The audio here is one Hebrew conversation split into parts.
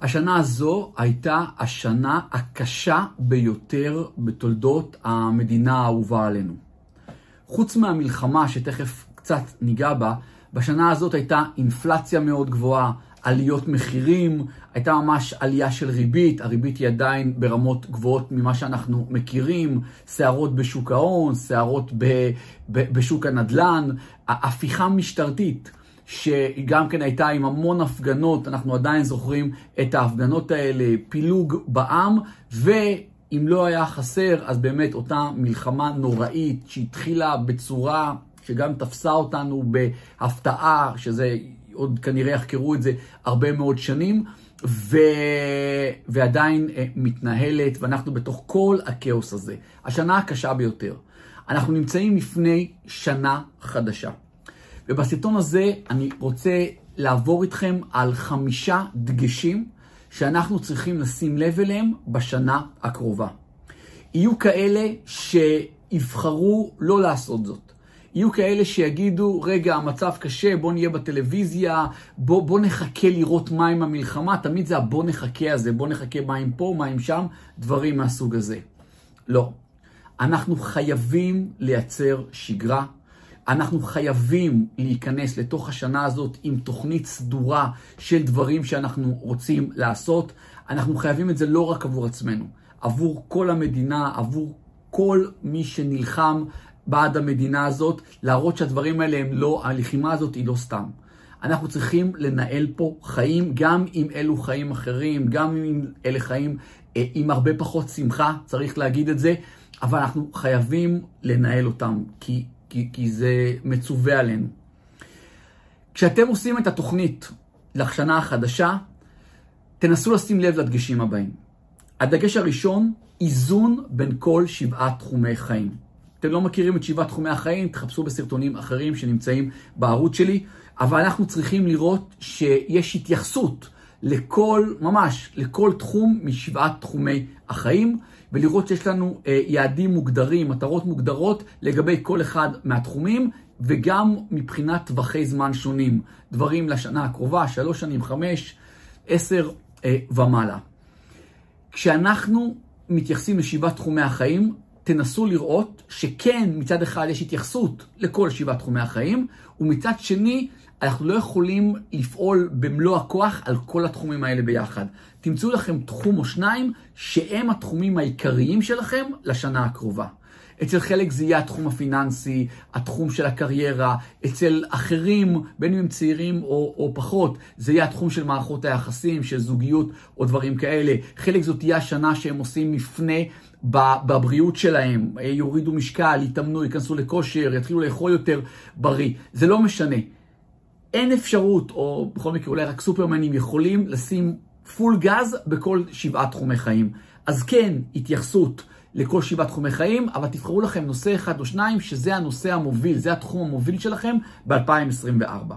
השנה הזו הייתה השנה הקשה ביותר בתולדות המדינה האהובה עלינו. חוץ מהמלחמה, שתכף קצת ניגע בה, בשנה הזאת הייתה אינפלציה מאוד גבוהה, עליות מחירים, הייתה ממש עלייה של ריבית, הריבית היא עדיין ברמות גבוהות ממה שאנחנו מכירים, סערות בשוק ההון, סערות ב- ב- בשוק הנדל"ן, הפיכה משטרתית. שגם כן הייתה עם המון הפגנות, אנחנו עדיין זוכרים את ההפגנות האלה, פילוג בעם, ואם לא היה חסר, אז באמת אותה מלחמה נוראית שהתחילה בצורה שגם תפסה אותנו בהפתעה, שזה עוד כנראה יחקרו את זה הרבה מאוד שנים, ו... ועדיין אה, מתנהלת, ואנחנו בתוך כל הכאוס הזה. השנה הקשה ביותר. אנחנו נמצאים לפני שנה חדשה. ובסרטון הזה אני רוצה לעבור איתכם על חמישה דגשים שאנחנו צריכים לשים לב אליהם בשנה הקרובה. יהיו כאלה שיבחרו לא לעשות זאת. יהיו כאלה שיגידו, רגע, המצב קשה, בוא נהיה בטלוויזיה, בוא, בוא נחכה לראות מה עם המלחמה, תמיד זה הבוא נחכה הזה, בוא נחכה מה עם פה, מה עם שם, דברים מהסוג הזה. לא. אנחנו חייבים לייצר שגרה, אנחנו חייבים להיכנס לתוך השנה הזאת עם תוכנית סדורה של דברים שאנחנו רוצים לעשות. אנחנו חייבים את זה לא רק עבור עצמנו, עבור כל המדינה, עבור כל מי שנלחם בעד המדינה הזאת, להראות שהדברים האלה הם לא, הלחימה הזאת היא לא סתם. אנחנו צריכים לנהל פה חיים, גם עם אלו חיים אחרים, גם עם אלה חיים אה, עם הרבה פחות שמחה, צריך להגיד את זה, אבל אנחנו חייבים לנהל אותם, כי כי, כי זה מצווה עלינו. כשאתם עושים את התוכנית לשנה החדשה, תנסו לשים לב לדגשים הבאים. הדגש הראשון, איזון בין כל שבעה תחומי חיים. אתם לא מכירים את שבעת תחומי החיים, תחפשו בסרטונים אחרים שנמצאים בערוץ שלי, אבל אנחנו צריכים לראות שיש התייחסות לכל, ממש, לכל תחום משבעת תחומי החיים. ולראות שיש לנו אה, יעדים מוגדרים, מטרות מוגדרות לגבי כל אחד מהתחומים, וגם מבחינת טווחי זמן שונים. דברים לשנה הקרובה, שלוש שנים, חמש, עשר אה, ומעלה. כשאנחנו מתייחסים לשבעת תחומי החיים, תנסו לראות שכן, מצד אחד יש התייחסות לכל שבעת תחומי החיים, ומצד שני, אנחנו לא יכולים לפעול במלוא הכוח על כל התחומים האלה ביחד. תמצאו לכם תחום או שניים שהם התחומים העיקריים שלכם לשנה הקרובה. אצל חלק זה יהיה התחום הפיננסי, התחום של הקריירה, אצל אחרים, בין אם הם צעירים או, או פחות, זה יהיה התחום של מערכות היחסים, של זוגיות או דברים כאלה. חלק זאת תהיה השנה שהם עושים מפנה בבריאות שלהם, יורידו משקל, יתאמנו, ייכנסו לכושר, יתחילו לאכול יותר בריא. זה לא משנה. אין אפשרות, או בכל מקרה אולי רק סופרמנים יכולים לשים פול גז בכל שבעה תחומי חיים. אז כן, התייחסות לכל שבעה תחומי חיים, אבל תבחרו לכם נושא אחד או שניים, שזה הנושא המוביל, זה התחום המוביל שלכם ב-2024.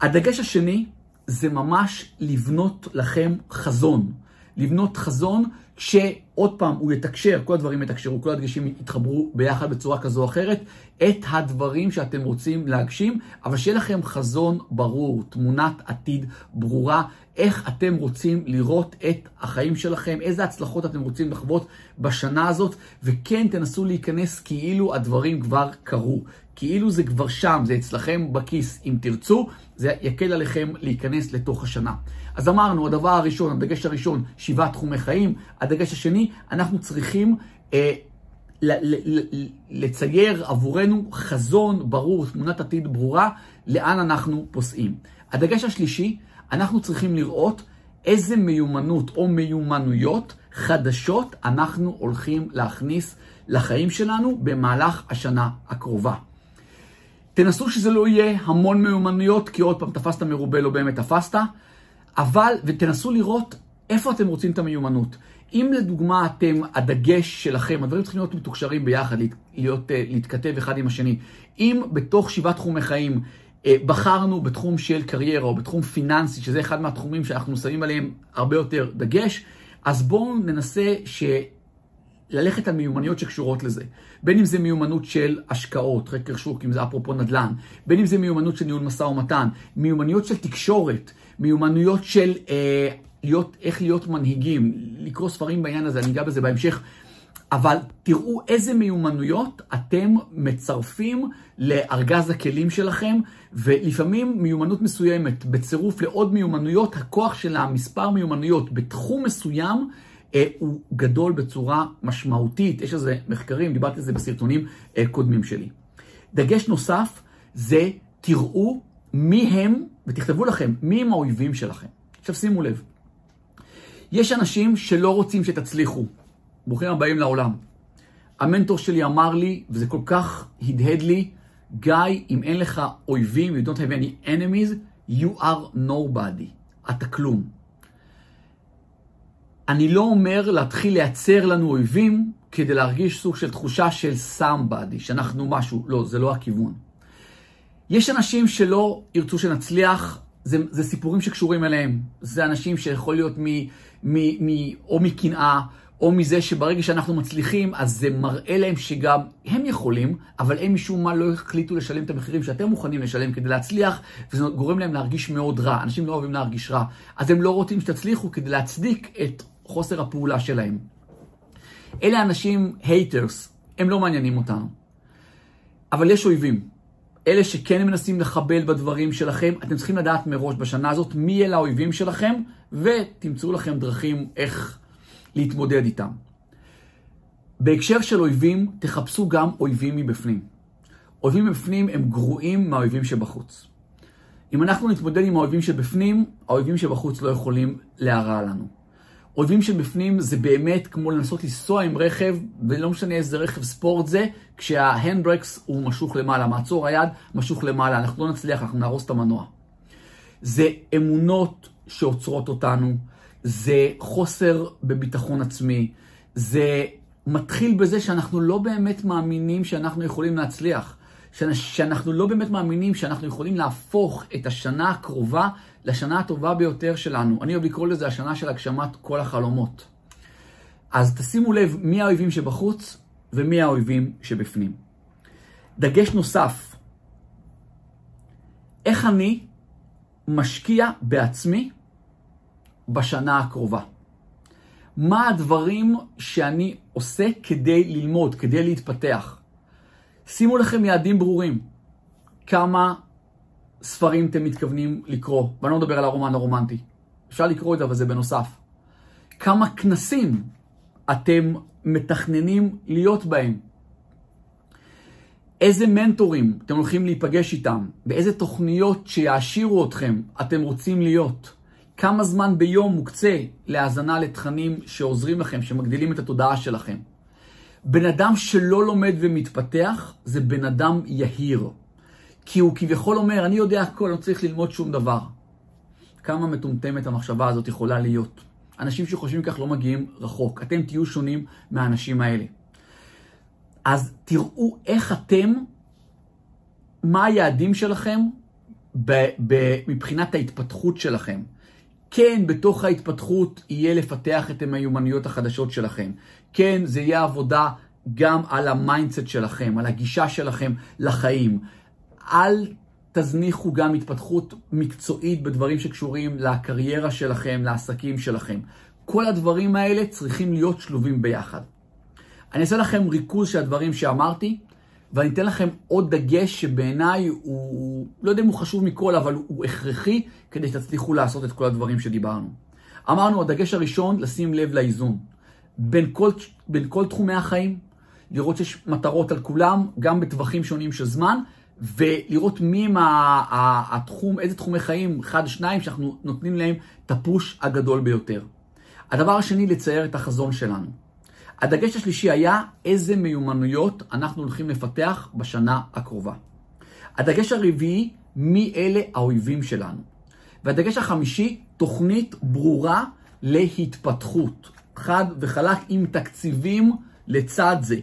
הדגש השני זה ממש לבנות לכם חזון. לבנות חזון שעוד פעם הוא יתקשר, כל הדברים יתקשרו, כל הדגשים יתחברו ביחד בצורה כזו או אחרת, את הדברים שאתם רוצים להגשים, אבל שיהיה לכם חזון ברור, תמונת עתיד ברורה, איך אתם רוצים לראות את החיים שלכם, איזה הצלחות אתם רוצים לחוות בשנה הזאת, וכן תנסו להיכנס כאילו הדברים כבר קרו. כאילו זה כבר שם, זה אצלכם בכיס, אם תרצו, זה יקל עליכם להיכנס לתוך השנה. אז אמרנו, הדבר הראשון, הדגש הראשון, שבעה תחומי חיים. הדגש השני, אנחנו צריכים אה, לצייר עבורנו חזון ברור, תמונת עתיד ברורה, לאן אנחנו פוסעים. הדגש השלישי, אנחנו צריכים לראות איזה מיומנות או מיומנויות חדשות אנחנו הולכים להכניס לחיים שלנו במהלך השנה הקרובה. תנסו שזה לא יהיה המון מיומנויות, כי עוד פעם, תפסת מרובה, לא באמת תפסת, אבל, ותנסו לראות איפה אתם רוצים את המיומנות. אם לדוגמה אתם, הדגש שלכם, הדברים צריכים להיות מתוקשרים ביחד, להיות, אה, להתכתב אחד עם השני. אם בתוך שבעה תחומי חיים אה, בחרנו בתחום של קריירה או בתחום פיננסי, שזה אחד מהתחומים שאנחנו שמים עליהם הרבה יותר דגש, אז בואו ננסה ש... ללכת על מיומנויות שקשורות לזה. בין אם זה מיומנות של השקעות, חקר שוק, אם זה אפרופו נדל"ן, בין אם זה מיומנות של ניהול משא ומתן, מיומנויות של תקשורת, מיומנויות של אה, להיות, איך להיות מנהיגים, לקרוא ספרים בעניין הזה, אני אגע בזה בהמשך. אבל תראו איזה מיומנויות אתם מצרפים לארגז הכלים שלכם, ולפעמים מיומנות מסוימת בצירוף לעוד מיומנויות, הכוח של המספר מיומנויות בתחום מסוים הוא גדול בצורה משמעותית. יש איזה מחקרים, דיברתי על זה בסרטונים אה, קודמים שלי. דגש נוסף זה תראו מי הם, ותכתבו לכם, מי הם האויבים שלכם. עכשיו שימו לב, יש אנשים שלא רוצים שתצליחו. ברוכים הבאים לעולם. המנטור שלי אמר לי, וזה כל כך הדהד לי, גיא, אם אין לך אויבים, you don't have any enemies, you are nobody. אתה כלום. אני לא אומר להתחיל לייצר לנו אויבים כדי להרגיש סוג של תחושה של somebody, שאנחנו משהו. לא, זה לא הכיוון. יש אנשים שלא ירצו שנצליח, זה, זה סיפורים שקשורים אליהם. זה אנשים שיכול להיות מ, מ, מ, או מקנאה, או מזה שברגע שאנחנו מצליחים, אז זה מראה להם שגם הם יכולים, אבל הם משום מה לא החליטו לשלם את המחירים שאתם מוכנים לשלם כדי להצליח, וזה גורם להם להרגיש מאוד רע. אנשים לא אוהבים להרגיש רע. אז הם לא רוצים שתצליחו כדי להצדיק את חוסר הפעולה שלהם. אלה אנשים הייטרס, הם לא מעניינים אותנו. אבל יש אויבים. אלה שכן מנסים לחבל בדברים שלכם, אתם צריכים לדעת מראש בשנה הזאת מי אלה האויבים שלכם, ותמצאו לכם דרכים איך להתמודד איתם. בהקשר של אויבים, תחפשו גם אויבים מבפנים. אויבים מבפנים הם גרועים מהאויבים שבחוץ. אם אנחנו נתמודד עם האויבים שבפנים, האויבים שבחוץ לא יכולים להרע לנו. אויבים שבפנים זה באמת כמו לנסות לנסוע עם רכב, ולא משנה איזה רכב ספורט זה, כשההנדברקס הוא משוך למעלה, מעצור היד משוך למעלה, אנחנו לא נצליח, אנחנו נהרוס את המנוע. זה אמונות שעוצרות אותנו, זה חוסר בביטחון עצמי, זה מתחיל בזה שאנחנו לא באמת מאמינים שאנחנו יכולים להצליח. שאנחנו לא באמת מאמינים שאנחנו יכולים להפוך את השנה הקרובה לשנה הטובה ביותר שלנו. אני אוהב לקרוא לזה השנה של הגשמת כל החלומות. אז תשימו לב מי האויבים שבחוץ ומי האויבים שבפנים. דגש נוסף, איך אני משקיע בעצמי בשנה הקרובה? מה הדברים שאני עושה כדי ללמוד, כדי להתפתח? שימו לכם יעדים ברורים. כמה ספרים אתם מתכוונים לקרוא, ואני לא מדבר על הרומן הרומנטי. אפשר לקרוא את זה, אבל זה בנוסף. כמה כנסים אתם מתכננים להיות בהם? איזה מנטורים אתם הולכים להיפגש איתם? באיזה תוכניות שיעשירו אתכם אתם רוצים להיות? כמה זמן ביום מוקצה להאזנה לתכנים שעוזרים לכם, שמגדילים את התודעה שלכם? בן אדם שלא לומד ומתפתח זה בן אדם יהיר. כי הוא כביכול אומר, אני יודע הכל, לא צריך ללמוד שום דבר. כמה מטומטמת המחשבה הזאת יכולה להיות. אנשים שחושבים כך לא מגיעים רחוק. אתם תהיו שונים מהאנשים האלה. אז תראו איך אתם, מה היעדים שלכם ב- ב- מבחינת ההתפתחות שלכם. כן, בתוך ההתפתחות יהיה לפתח את המיומנויות החדשות שלכם. כן, זה יהיה עבודה גם על ה mindset שלכם, על הגישה שלכם לחיים. אל תזניחו גם התפתחות מקצועית בדברים שקשורים לקריירה שלכם, לעסקים שלכם. כל הדברים האלה צריכים להיות שלובים ביחד. אני אעשה לכם ריכוז של הדברים שאמרתי, ואני אתן לכם עוד דגש שבעיניי הוא, לא יודע אם הוא חשוב מכל, אבל הוא הכרחי כדי שתצליחו לעשות את כל הדברים שדיברנו. אמרנו, הדגש הראשון, לשים לב לאיזון. בין כל, בין כל תחומי החיים, לראות שיש מטרות על כולם, גם בטווחים שונים של זמן, ולראות מי הם התחום, איזה תחומי חיים, אחד, שניים, שאנחנו נותנים להם את הפוש הגדול ביותר. הדבר השני, לצייר את החזון שלנו. הדגש השלישי היה איזה מיומנויות אנחנו הולכים לפתח בשנה הקרובה. הדגש הרביעי, מי אלה האויבים שלנו. והדגש החמישי, תוכנית ברורה להתפתחות. חד וחלק עם תקציבים לצד זה.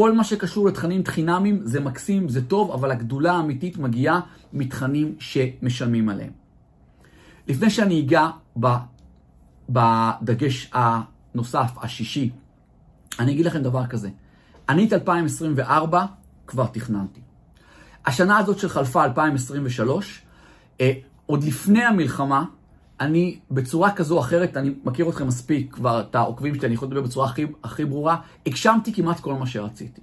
כל מה שקשור לתכנים חינמים זה מקסים, זה טוב, אבל הגדולה האמיתית מגיעה מתכנים שמשלמים עליהם. לפני שאני אגע בדגש הנוסף, השישי, אני אגיד לכם דבר כזה. אני את 2024 כבר תכננתי. השנה הזאת שחלפה, 2023, אה, עוד לפני המלחמה, אני בצורה כזו או אחרת, אני מכיר אתכם מספיק, כבר את העוקבים שלי, אני יכול לדבר בצורה הכי, הכי ברורה, הגשמתי כמעט כל מה שרציתי.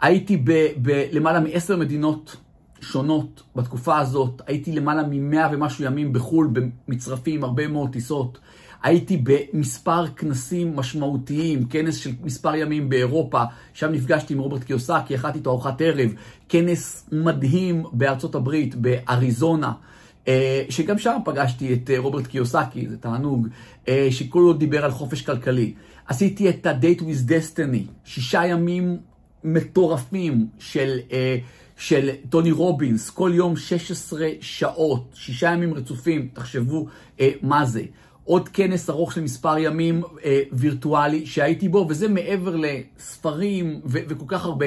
הייתי בלמעלה מעשר מדינות שונות בתקופה הזאת, הייתי למעלה ממאה ומשהו ימים בחו"ל, במצרפים, הרבה מאוד טיסות. הייתי במספר כנסים משמעותיים, כנס של מספר ימים באירופה, שם נפגשתי עם רוברט קיוסקי, אכלתי איתו ארוחת ערב, כנס מדהים בארצות הברית, באריזונה, שגם שם פגשתי את אה, רוברט קיוסקי, זה תענוג, אה, שכולו דיבר על חופש כלכלי. עשיתי את ה-Date with Destiny, שישה ימים מטורפים של... של טוני רובינס, כל יום 16 שעות, שישה ימים רצופים, תחשבו אה, מה זה. עוד כנס ארוך של מספר ימים אה, וירטואלי שהייתי בו, וזה מעבר לספרים ו- וכל כך הרבה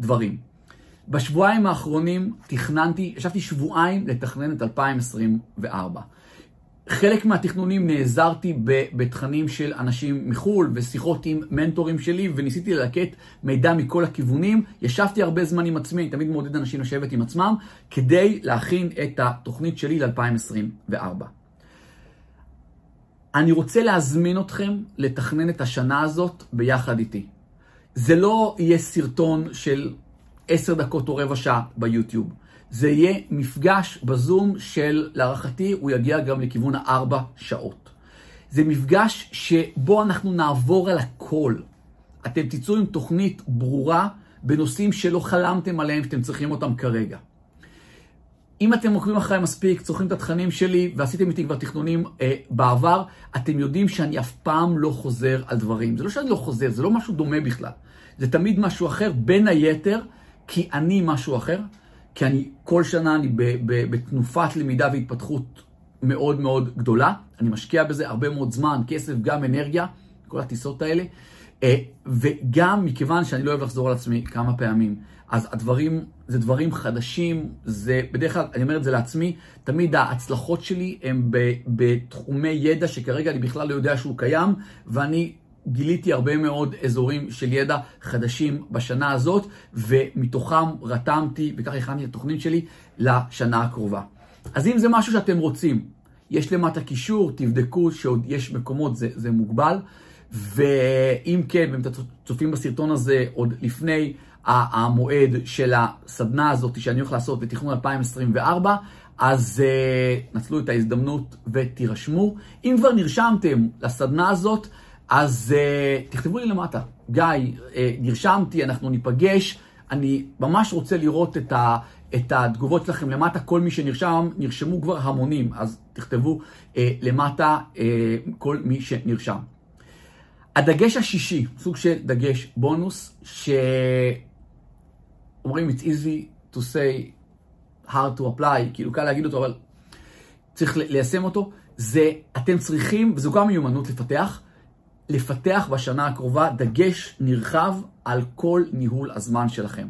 דברים. בשבועיים האחרונים תכננתי, ישבתי שבועיים לתכנן את 2024. חלק מהתכנונים נעזרתי בתכנים של אנשים מחו"ל ושיחות עם מנטורים שלי וניסיתי ללקט מידע מכל הכיוונים. ישבתי הרבה זמן עם עצמי, אני תמיד מעודד אנשים לשבת עם עצמם כדי להכין את התוכנית שלי ל-2024. אני רוצה להזמין אתכם לתכנן את השנה הזאת ביחד איתי. זה לא יהיה סרטון של עשר דקות או רבע שעה ביוטיוב. זה יהיה מפגש בזום של, להערכתי, הוא יגיע גם לכיוון הארבע שעות. זה מפגש שבו אנחנו נעבור על הכל. אתם תצאו עם תוכנית ברורה בנושאים שלא חלמתם עליהם שאתם צריכים אותם כרגע. אם אתם עוקבים אחריי מספיק, צורכים את התכנים שלי ועשיתם איתי כבר תכנונים אה, בעבר, אתם יודעים שאני אף פעם לא חוזר על דברים. זה לא שאני לא חוזר, זה לא משהו דומה בכלל. זה תמיד משהו אחר, בין היתר, כי אני משהו אחר, כי אני כל שנה אני בתנופת למידה והתפתחות מאוד מאוד גדולה. אני משקיע בזה הרבה מאוד זמן, כסף, גם אנרגיה, כל הטיסות האלה. אה, וגם מכיוון שאני לא אוהב לחזור על עצמי כמה פעמים. אז הדברים, זה דברים חדשים, זה בדרך כלל, אני אומר את זה לעצמי, תמיד ההצלחות שלי הן בתחומי ידע שכרגע אני בכלל לא יודע שהוא קיים, ואני גיליתי הרבה מאוד אזורים של ידע חדשים בשנה הזאת, ומתוכם רתמתי, וכך הכנתי את התוכנית שלי לשנה הקרובה. אז אם זה משהו שאתם רוצים, יש למטה קישור, תבדקו שעוד יש מקומות, זה, זה מוגבל. ואם כן, ואם אתם צופים בסרטון הזה עוד לפני המועד של הסדנה הזאת שאני הולך לעשות בתכנון 2024, אז uh, נצלו את ההזדמנות ותירשמו. אם כבר נרשמתם לסדנה הזאת, אז uh, תכתבו לי למטה. גיא, uh, נרשמתי, אנחנו ניפגש. אני ממש רוצה לראות את, ה, את התגובות שלכם למטה. כל מי שנרשם, נרשמו כבר המונים, אז תכתבו uh, למטה uh, כל מי שנרשם. הדגש השישי, סוג של דגש בונוס, שאומרים it's easy to say, hard to apply, כאילו קל להגיד אותו, אבל צריך ליישם אותו, זה אתם צריכים, וזו גם מיומנות לפתח, לפתח בשנה הקרובה דגש נרחב על כל ניהול הזמן שלכם.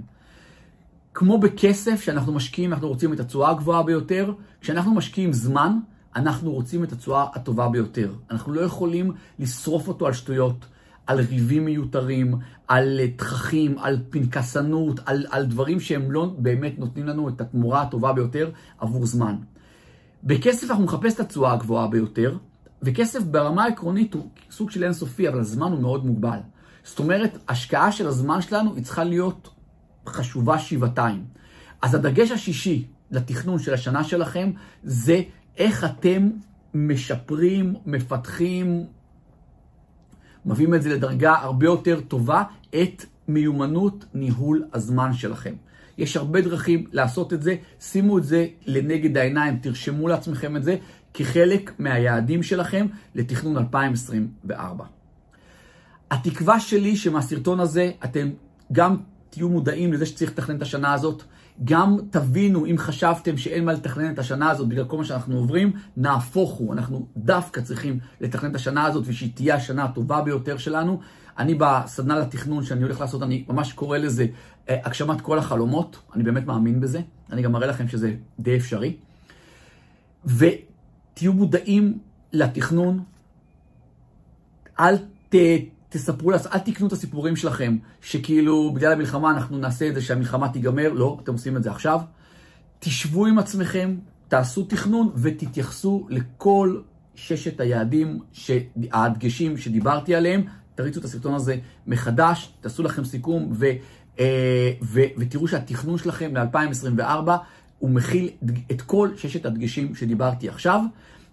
כמו בכסף שאנחנו משקיעים, אנחנו רוצים את התשואה הגבוהה ביותר, כשאנחנו משקיעים זמן, אנחנו רוצים את התשואה הטובה ביותר. אנחנו לא יכולים לשרוף אותו על שטויות, על ריבים מיותרים, על תככים, על פנקסנות, על, על דברים שהם לא באמת נותנים לנו את התמורה הטובה ביותר עבור זמן. בכסף אנחנו מחפש את התשואה הגבוהה ביותר, וכסף ברמה העקרונית הוא סוג של אינסופי, אבל הזמן הוא מאוד מוגבל. זאת אומרת, השקעה של הזמן שלנו היא צריכה להיות חשובה שבעתיים. אז הדגש השישי לתכנון של השנה שלכם זה איך אתם משפרים, מפתחים, מביאים את זה לדרגה הרבה יותר טובה, את מיומנות ניהול הזמן שלכם. יש הרבה דרכים לעשות את זה, שימו את זה לנגד העיניים, תרשמו לעצמכם את זה כחלק מהיעדים שלכם לתכנון 2024. התקווה שלי שמהסרטון הזה אתם גם תהיו מודעים לזה שצריך לתכנן את השנה הזאת, גם תבינו אם חשבתם שאין מה לתכנן את השנה הזאת בגלל כל מה שאנחנו עוברים, נהפוך הוא, אנחנו דווקא צריכים לתכנן את השנה הזאת ושהיא תהיה השנה הטובה ביותר שלנו. אני בסדנה לתכנון שאני הולך לעשות, אני ממש קורא לזה אה, הגשמת כל החלומות, אני באמת מאמין בזה, אני גם מראה לכם שזה די אפשרי. ותהיו מודעים לתכנון, אל ת... תספרו, אל תקנו את הסיפורים שלכם, שכאילו בגלל המלחמה אנחנו נעשה את זה שהמלחמה תיגמר, לא, אתם עושים את זה עכשיו. תשבו עם עצמכם, תעשו תכנון ותתייחסו לכל ששת היעדים, הדגשים שדיברתי עליהם. תריצו את הסרטון הזה מחדש, תעשו לכם סיכום ו, אה, ו, ותראו שהתכנון שלכם ל-2024 הוא מכיל את כל ששת הדגשים שדיברתי עכשיו,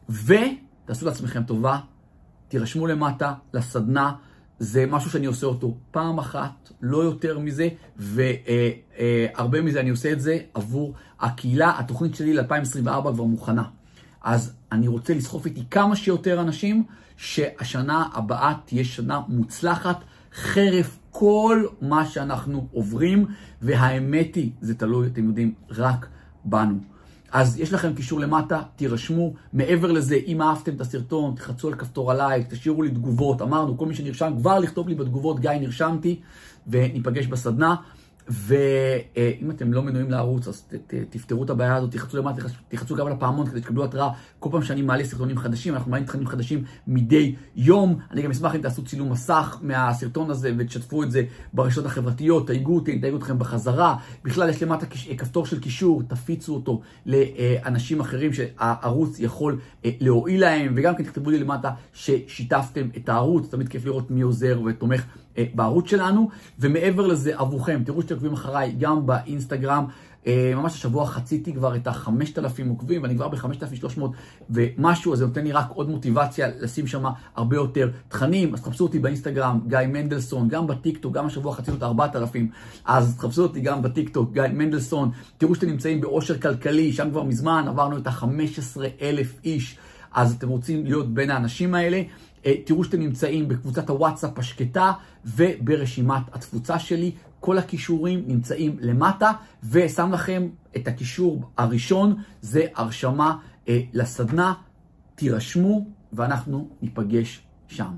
ותעשו לעצמכם טובה, תירשמו למטה לסדנה. זה משהו שאני עושה אותו פעם אחת, לא יותר מזה, והרבה מזה אני עושה את זה עבור הקהילה. התוכנית שלי ל-2024 כבר מוכנה. אז אני רוצה לסחוף איתי כמה שיותר אנשים, שהשנה הבאה תהיה שנה מוצלחת, חרף כל מה שאנחנו עוברים, והאמת היא, זה תלוי, אתם יודעים, רק בנו. אז יש לכם קישור למטה, תירשמו. מעבר לזה, אם אהבתם את הסרטון, תחצו על כפתור הלייק, תשאירו לי תגובות. אמרנו, כל מי שנרשם, כבר לכתוב לי בתגובות, גיא, נרשמתי, וניפגש בסדנה. ואם אתם לא מנויים לערוץ, אז תפתרו את הבעיה הזאת, תחצו למטה, תחצו גם על הפעמון כדי שתקבלו התראה. כל פעם שאני מעלה סרטונים חדשים, אנחנו מעלים תכנים חדשים מדי יום. אני גם אשמח אם תעשו צילום מסך מהסרטון הזה ותשתפו את זה ברשתות החברתיות, תייגו אותי, תייגו אתכם בחזרה. בכלל יש למטה כפתור של קישור, תפיצו אותו לאנשים אחרים שהערוץ יכול להועיל להם, וגם כן תכתבו לי למטה ששיתפתם את הערוץ, תמיד כיף לראות מי עוזר ותומך. אה, בערוץ שלנו, ומעבר לזה עבורכם, תראו שאתם עוקבים אחריי גם באינסטגרם. אה, ממש השבוע חציתי כבר את ה-5,000 עוקבים, ואני כבר ב-5,300 ומשהו, אז זה נותן לי רק עוד מוטיבציה לשים שם הרבה יותר תכנים. אז תחפשו אותי באינסטגרם, גיא מנדלסון, גם בטיקטוק, גם השבוע חצינו את ה-4,000, אז תחפשו אותי גם בטיקטוק, גיא מנדלסון. תראו שאתם נמצאים באושר כלכלי, שם כבר מזמן עברנו את ה-15,000 איש, אז אתם רוצים להיות בין האנשים האלה. אה, תראו שאתם נמצאים בקבוצת הוואטסאפ השקטה וברשימת התפוצה שלי. כל הכישורים נמצאים למטה, ושם לכם את הקישור הראשון, זה הרשמה אה, לסדנה. תירשמו ואנחנו ניפגש שם.